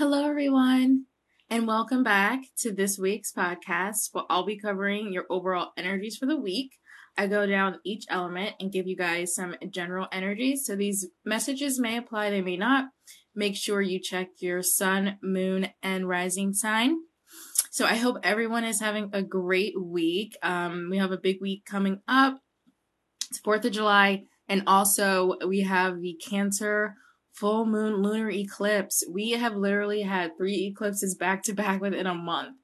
Hello, everyone, and welcome back to this week's podcast. Where I'll be covering your overall energies for the week. I go down each element and give you guys some general energies. So these messages may apply, they may not. Make sure you check your sun, moon, and rising sign. So I hope everyone is having a great week. Um, we have a big week coming up. It's 4th of July, and also we have the Cancer full moon lunar eclipse. We have literally had three eclipses back to back within a month.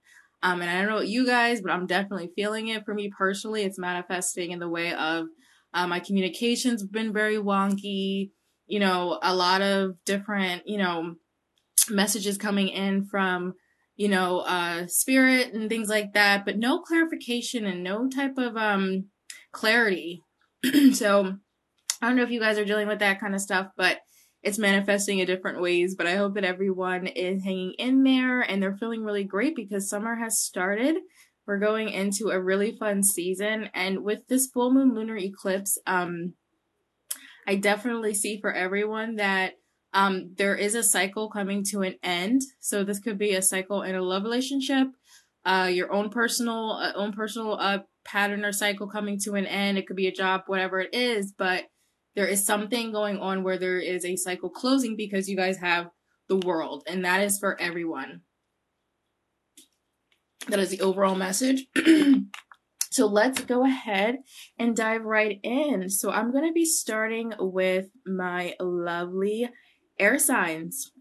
Um, and I don't know what you guys, but I'm definitely feeling it for me personally. It's manifesting in the way of uh, my communications been very wonky. You know, a lot of different, you know, messages coming in from, you know, uh, spirit and things like that, but no clarification and no type of um clarity. so I don't know if you guys are dealing with that kind of stuff, but it's manifesting in different ways, but I hope that everyone is hanging in there and they're feeling really great because summer has started. We're going into a really fun season, and with this full moon lunar eclipse, um, I definitely see for everyone that um, there is a cycle coming to an end. So this could be a cycle in a love relationship, uh, your own personal, uh, own personal uh, pattern or cycle coming to an end. It could be a job, whatever it is, but there is something going on where there is a cycle closing because you guys have the world, and that is for everyone. That is the overall message. so let's go ahead and dive right in. So I'm going to be starting with my lovely air signs.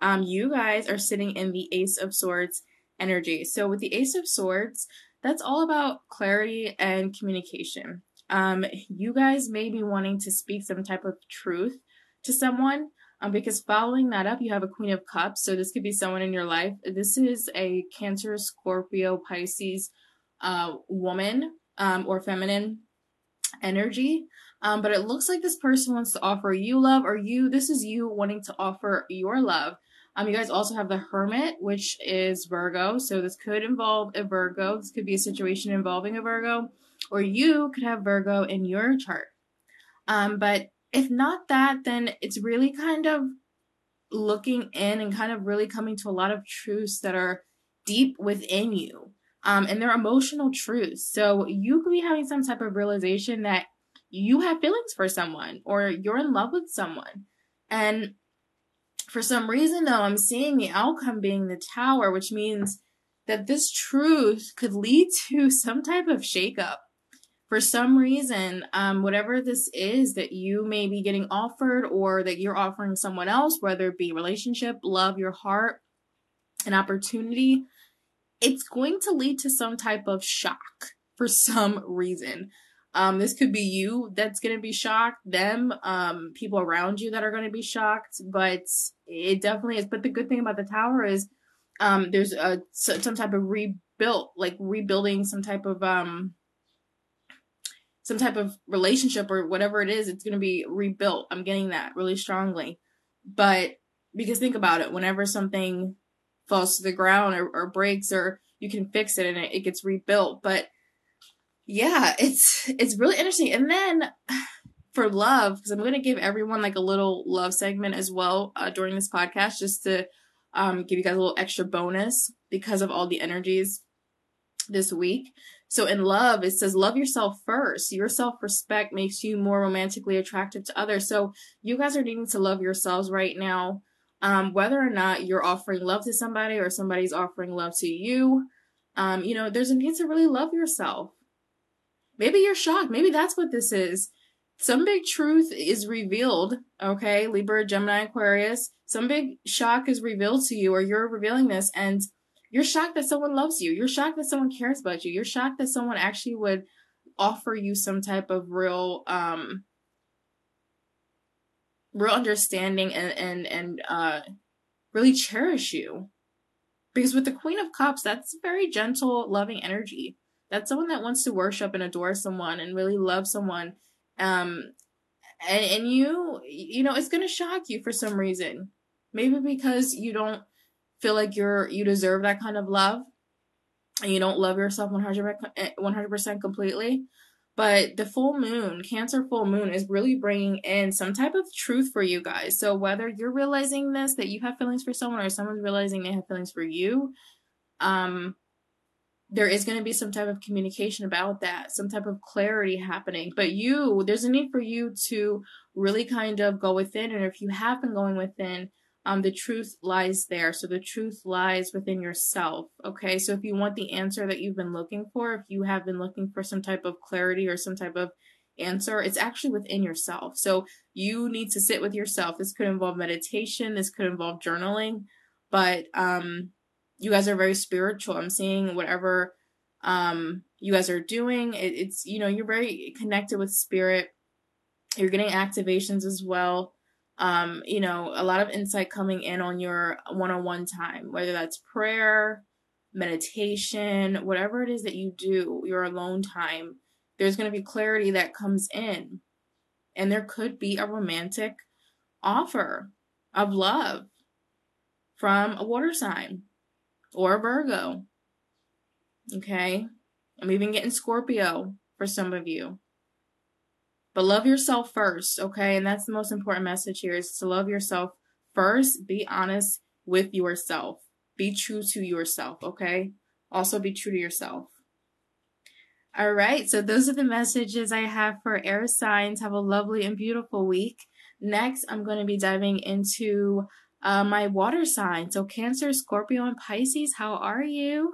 Um, you guys are sitting in the Ace of Swords energy. So with the Ace of Swords, that's all about clarity and communication um, you guys may be wanting to speak some type of truth to someone. Um, because following that up, you have a Queen of Cups. So this could be someone in your life. This is a Cancer, Scorpio, Pisces uh, woman um, or feminine energy. Um, but it looks like this person wants to offer you love, or you, this is you wanting to offer your love. Um, you guys also have the Hermit, which is Virgo. So this could involve a Virgo. This could be a situation involving a Virgo or you could have Virgo in your chart. Um, but if not that, then it's really kind of looking in and kind of really coming to a lot of truths that are deep within you. Um, and they're emotional truths. So you could be having some type of realization that you have feelings for someone or you're in love with someone. And for some reason, though, I'm seeing the outcome being the tower, which means that this truth could lead to some type of shakeup for some reason, um, whatever this is that you may be getting offered or that you're offering someone else, whether it be relationship, love, your heart, an opportunity, it's going to lead to some type of shock for some reason. Um, this could be you that's going to be shocked, them, um, people around you that are going to be shocked, but it definitely is. But the good thing about the tower is, um, there's a, some type of rebuilt, like rebuilding some type of, um, some type of relationship or whatever it is, it's going to be rebuilt. I'm getting that really strongly. But because think about it, whenever something falls to the ground or, or breaks or you can fix it and it, it gets rebuilt. But yeah, it's it's really interesting. And then for love, because I'm going to give everyone like a little love segment as well uh, during this podcast, just to um, give you guys a little extra bonus because of all the energies this week. So in love, it says love yourself first. Your self-respect makes you more romantically attractive to others. So you guys are needing to love yourselves right now. Um, whether or not you're offering love to somebody or somebody's offering love to you, um, you know, there's a need to really love yourself. Maybe you're shocked. Maybe that's what this is. Some big truth is revealed, okay? Libra, Gemini, Aquarius. Some big shock is revealed to you or you're revealing this and you're shocked that someone loves you. You're shocked that someone cares about you. You're shocked that someone actually would offer you some type of real um real understanding and and and uh really cherish you. Because with the Queen of Cups, that's very gentle, loving energy. That's someone that wants to worship and adore someone and really love someone. Um and and you you know, it's to shock you for some reason. Maybe because you don't feel like you're you deserve that kind of love and you don't love yourself 100 100% completely But the full moon, Cancer full moon, is really bringing in some type of truth for you guys. So whether you're realizing this, that you have feelings for someone, or someone's realizing they have feelings for you, um, there is going to be some type of communication about that, some type of clarity happening. But you, there's a need for you to really kind of go within. And if you have been going within, um, the truth lies there. So the truth lies within yourself. Okay. So if you want the answer that you've been looking for, if you have been looking for some type of clarity or some type of answer, it's actually within yourself. So you need to sit with yourself. This could involve meditation. This could involve journaling, but, um, you guys are very spiritual. I'm seeing whatever um you guys are doing. It, it's you know you're very connected with spirit. You're getting activations as well. Um, you know, a lot of insight coming in on your one-on-one time, whether that's prayer, meditation, whatever it is that you do, your alone time. There's going to be clarity that comes in. And there could be a romantic offer of love from a water sign or a Virgo. Okay? I'm even getting Scorpio for some of you. But love yourself first, okay? And that's the most important message here is to love yourself first. Be honest with yourself. Be true to yourself, okay? Also be true to yourself. All right, so those are the messages I have for air signs. Have a lovely and beautiful week. Next, I'm going to be diving into uh, my water sign. So Cancer, Scorpio, and Pisces, how are you?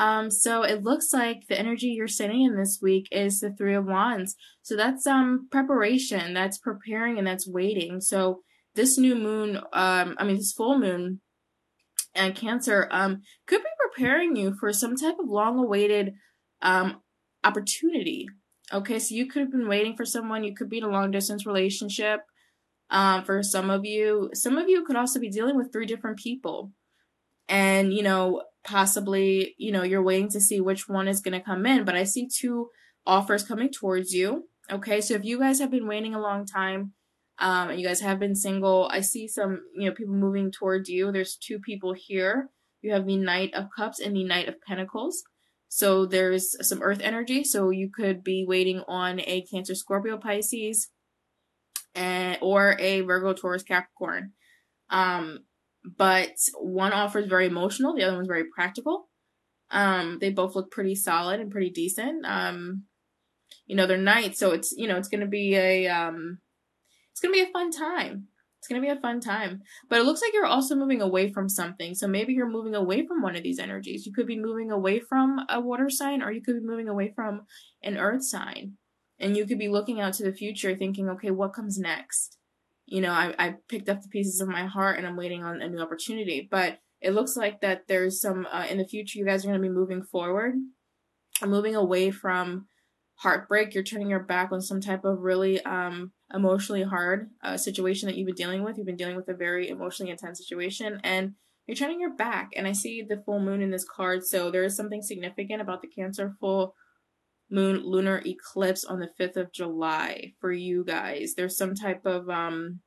Um, so it looks like the energy you're sitting in this week is the Three of Wands. So that's um preparation, that's preparing, and that's waiting. So this new moon, um, I mean this full moon, and Cancer, um, could be preparing you for some type of long-awaited um opportunity. Okay, so you could have been waiting for someone. You could be in a long-distance relationship um, for some of you. Some of you could also be dealing with three different people. And, you know, possibly, you know, you're waiting to see which one is going to come in. But I see two offers coming towards you. Okay, so if you guys have been waiting a long time, um, and you guys have been single, I see some, you know, people moving towards you. There's two people here. You have the Knight of Cups and the Knight of Pentacles. So there's some earth energy. So you could be waiting on a Cancer, Scorpio, Pisces, and or a Virgo, Taurus, Capricorn. Um, but one offer is very emotional, the other one's very practical. Um, they both look pretty solid and pretty decent. Um, you know, they're nice, so it's you know it's gonna be a um, it's gonna be a fun time. It's gonna be a fun time. But it looks like you're also moving away from something. So maybe you're moving away from one of these energies. You could be moving away from a water sign, or you could be moving away from an earth sign and you could be looking out to the future thinking okay what comes next you know I, I picked up the pieces of my heart and i'm waiting on a new opportunity. But it looks like that there's some uh, in the future you guys are going to be moving forward. Moving away from heartbreak. You're turning your back on some type of really um, emotionally hard uh, situation that you've been dealing with. You've been dealing with a very emotionally intense situation and you're turning your back. And i see the full moon in this card so there is something significant about the cancer full moon lunar eclipse on the 5th of July for you guys. There's some type of um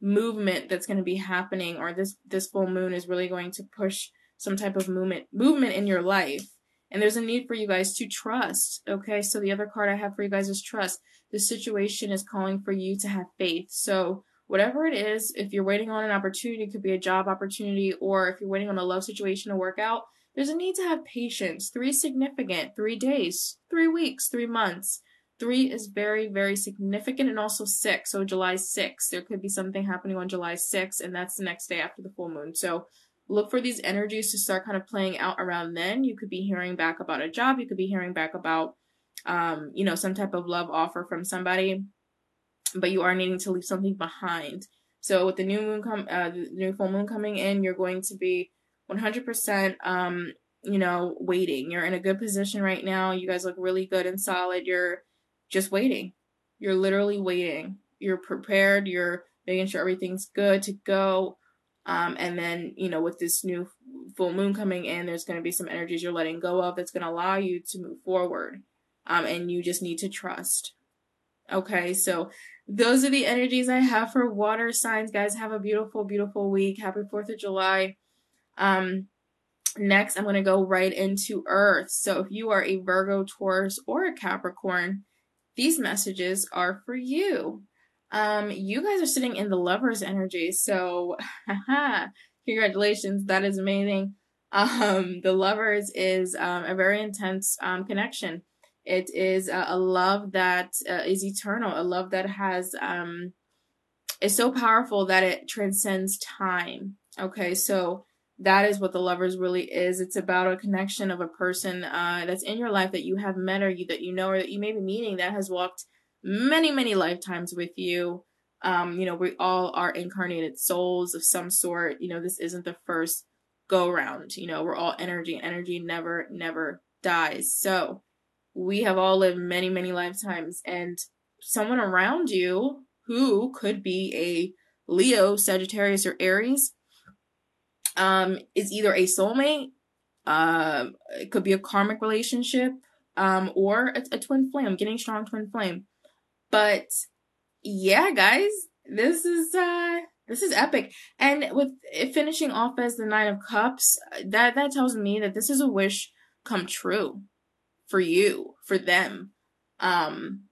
movement that's going to be happening or this this full moon is really going to push some type of movement movement in your life. And there's a need for you guys to trust. Okay? So the other card I have for you guys is trust. The situation is calling for you to have faith. So whatever it is, if you're waiting on an opportunity, it could be a job opportunity, or if you're waiting on a love situation to work out, there's a need to have patience. Three significant. Three days, three weeks, three months. Three is very, very significant and also six. So July 6th, there could be something happening on July 6th, and that's the next day after the full moon. So look for these energies to start kind of playing out around then. You could be hearing back about a job. You could be hearing back about, um, you know, some type of love offer from somebody, but you are needing to leave something behind. So with the new moon come, uh, the new full moon coming in, you're going to be 100% um you know waiting. You're in a good position right now. You guys look really good and solid. You're just waiting. You're literally waiting. You're prepared. You're making sure everything's good to go. Um and then you know with this new full moon coming in there's going to be some energies you're letting go of that's going to allow you to move forward um and you just need to trust. Okay so those are the energies i have for water signs. Guys have a beautiful beautiful week. Happy 4th of july um, Next, I'm going to go right into Earth. So if you are a Virgo, Taurus, or a Capricorn, these messages are for you. Um, you guys are sitting in the lover's energy. So, congratulations. That is amazing. Um, the lovers is um, a very intense um, connection. It is a, a love that uh, is eternal, a love that has um, is so powerful that it transcends time. Okay, so that is what the lovers really is. It's about a connection of a person uh, that's in your life that you have met or you that you know or that you may be meeting that has walked many many lifetimes with you. Um, you know, we all are incarnated souls of some sort. You know, this isn't the first go round. You know, we're all energy. Energy never never dies. So we have all lived many many lifetimes, and someone around you who could be a Leo, Sagittarius, or Aries um, is either a soulmate, uh, it could be a karmic relationship, um, or a, a twin flame, getting strong twin flame. But yeah, guys, this is uh this is epic. And with finishing off as the Nine of Cups, that that tells me that this is a wish come true for you, for them. Um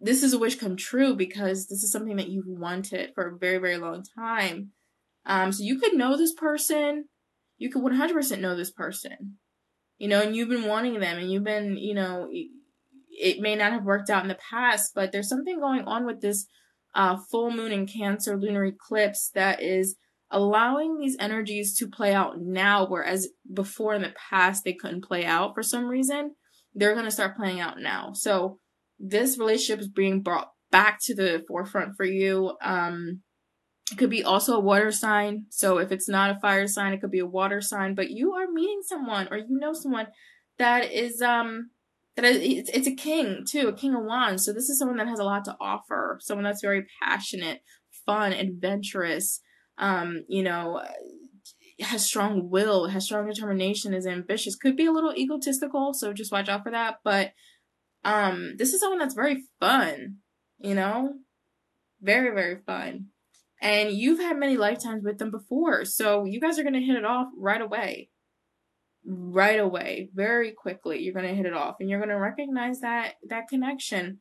this is a wish come true because this is something that you've wanted for a very, very long time. Um, so you could know this person, you could 100% know this person, you know, and you've been wanting them and you've been, you know, it may not have worked out in the past, but there's something going on with this uh, full moon and Cancer lunar eclipse that is allowing these energies to play out now, whereas before in the past they couldn't play out for some reason. They're going to start playing out now. So this relationship is being brought back to the forefront for you. Um, it could be also a water sign. So if it's not a fire sign, it could be a water sign. But you are meeting someone, or you know someone that is um that is, it's, a king too, a king of wands. So this is someone that has a lot to offer. Someone that's very passionate, fun, adventurous. Um, you know, has strong will, has strong determination, is ambitious. Could be a little egotistical, so just watch out for that. But um, this is someone that's very fun. You know, very very fun and you've had many lifetimes with them before. So you guys are going to hit it off right away. Right away, very quickly. You're going to hit it off and you're going to recognize that that connection.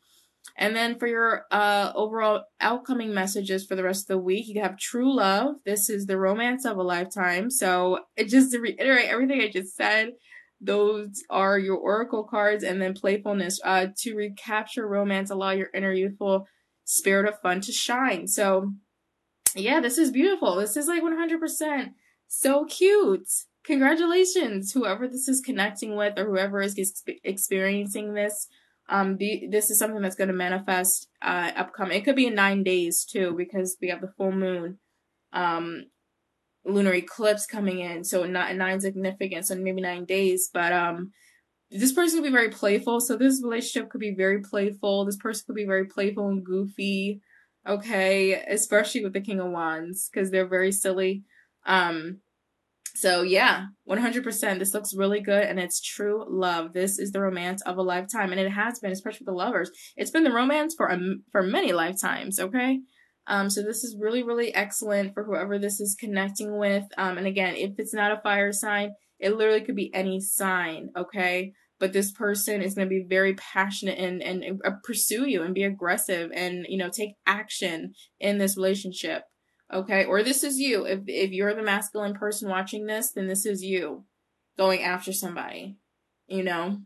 And then for your uh overall outcoming messages for the rest of the week, you have true love. This is the romance of a lifetime. So just to reiterate everything I just said, those are your oracle cards and then playfulness uh to recapture romance, allow your inner youthful spirit of fun to shine. So yeah, this is beautiful. This is like 100% so cute. Congratulations, whoever this is connecting with or whoever is experiencing this. Um, the, this is something that's going to manifest uh, upcoming. It could be in nine days too, because we have the full moon, um, lunar eclipse coming in. So not nine significant, so maybe nine days. But um, this person could be very playful. So this relationship could be very playful. This person could be very playful and goofy okay, especially with the King of Wands because they're very silly. Um, so yeah, 100%. This looks really good and it's true love. This is the romance of a lifetime and it has been, especially with the lovers. It's been the romance for a, for many lifetimes, okay? Um, so this is really, really excellent for whoever this is connecting with. Um, and again, if it's not a fire sign, it literally could be any sign, okay? But this person is going to be very passionate and, and, uh, pursue you and be aggressive and you know take action in this relationship okay? Or this is you. If if you're the masculine person watching this then this is you going after somebody you know?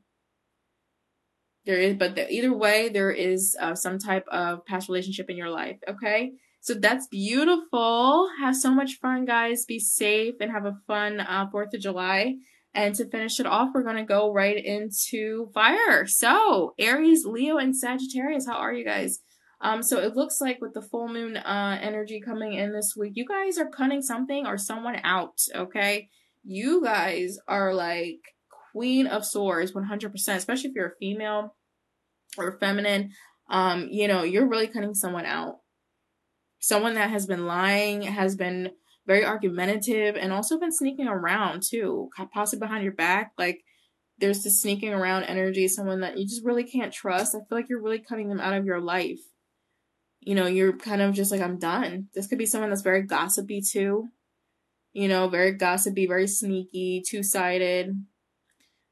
There is but the, either way there is uh, some type of past relationship in your life okay? So that's beautiful. Have so much fun guys. Be safe and have a fun uh, fourth of july and to finish it off, we're going to go right into fire. So, Aries, Leo, and Sagittarius, how are you guys? Um, so it looks like with the full moon uh, energy coming in this week, you guys are cutting something or someone out, okay? You guys are like queen of swords 100%, especially if you're a female or feminine. Um, you know, you're really cutting someone out. Someone that has been lying, has been very argumentative and also been sneaking around too, possibly behind your back. Like there's this sneaking around energy, someone that you just really can't trust. I feel like you're really cutting them out of your life. You know, you're kind of just like, I'm done. This could be someone that's very gossipy too. you know, very gossipy, very sneaky, two sided.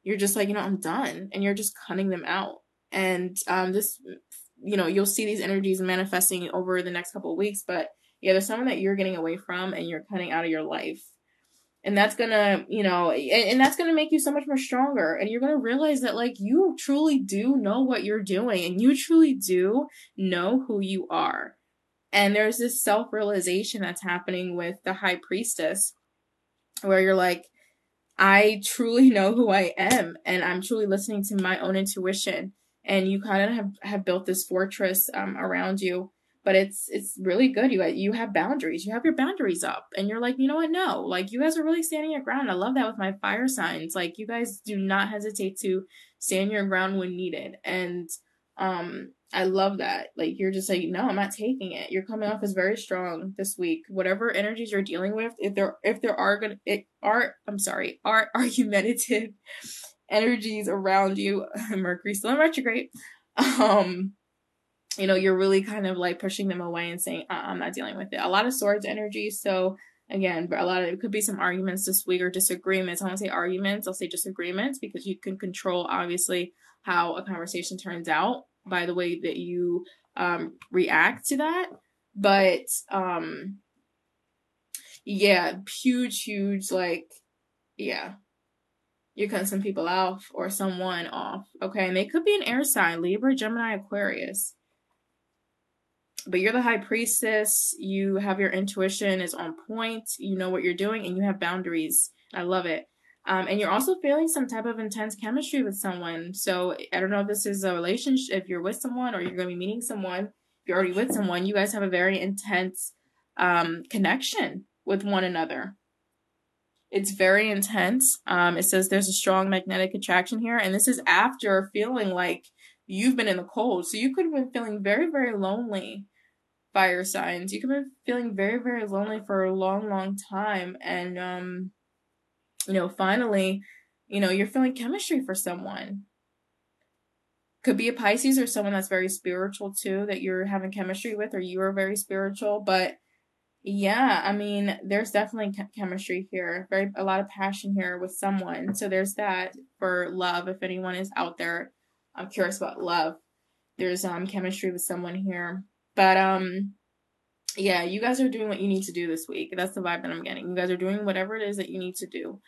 You're just like, you know, I'm done. And you're just cutting them out. And um, this, you know, you'll see these energies manifesting over the next couple of weeks. But yeah, there's someone that you're getting away from and you're cutting out of your life. And that's gonna, you know, and, and that's gonna make you so much more stronger. And you're gonna realize that, like, you truly do know what you're doing and you truly do know who you are and there's this self realization that's happening with the high priestess where you're like, I truly know who I am and I'm truly listening to my own intuition. And you kind of have, have built this fortress um, around you, but it's it's really good. You you have boundaries. You have your boundaries up, and you're like, you know what? No, like you guys are really standing your ground. I love that with my fire signs. Like you guys do not hesitate to stand your ground when needed, and um I love that. Like you're just like, no, I'm not taking it. You're coming off as very strong this week. Whatever energies you're dealing with, if there if there are gonna it are I'm sorry, are argumentative energies around you, Mercury still in retrograde. Um, you know, you're really kind of like pushing them away and saying, uh, I'm not dealing with it. A lot of swords energy, so again, a lot of it could be some arguments this week or disagreements. I don't say arguments, I'll say disagreements because you can control obviously how a conversation turns out by the way that you um, react to that. But um, yeah, huge, huge, like, yeah, you're cutting some people off or someone off. Okay, and they could be an air sign Libra, Gemini, Aquarius. But you're the high priestess. You have your intuition is on point. You know what you're doing, and you have boundaries. I love it. Um, and you're also feeling some type of intense chemistry with someone. So I don't know if this is a relationship, if you're with someone or you're going to be meeting someone, if you're already with someone, you guys have a very intense um, connection with one another. It's very intense. Um, it says there's a strong magnetic attraction here. And this is after feeling like you've been in the cold. So you could have been feeling very, very lonely, fire signs. You could have been feeling very, very lonely for a long, long time. And, um, you know, finally, you know, you're feeling chemistry for someone. Could be a Pisces or someone that's very spiritual too, that you're having chemistry with, or you are very spiritual. But yeah, I mean, there's definitely chemistry here. Very a lot of passion here with someone. So there's that for love. If anyone is out there, I'm curious about love. There's um chemistry with someone here, but um yeah, you guys are doing what you need to do this week. That's the vibe that I'm getting. You guys are doing whatever it is that you need to do.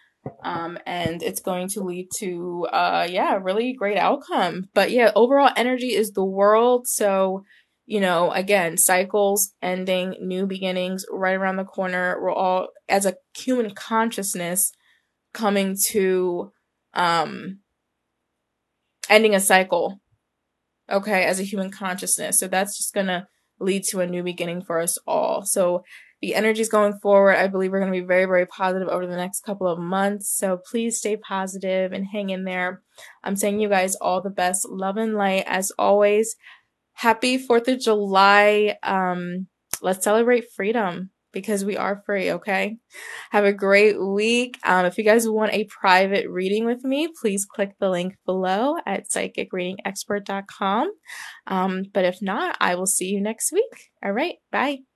Um, and it's going to lead to, uh, yeah, really great outcome. But yeah, overall energy is the world. So, you know, again, cycles ending, new beginnings right around the corner. We're all, as a human consciousness, coming to, um, ending a cycle. Okay, as a human consciousness. So that's just gonna lead to a new beginning for us all. So the energies going forward, I believe, are going to be very, very positive over the next couple of months. So please stay positive and hang in there. I'm sending you guys all the best love and light as always. Happy 4th of July. Um, let's celebrate freedom because we are free, okay? Have a great week. Um, if you guys want a private reading with me, please click the link below at psychicreadingexpert.com. Um, but if not, I will see you next week. All right, bye.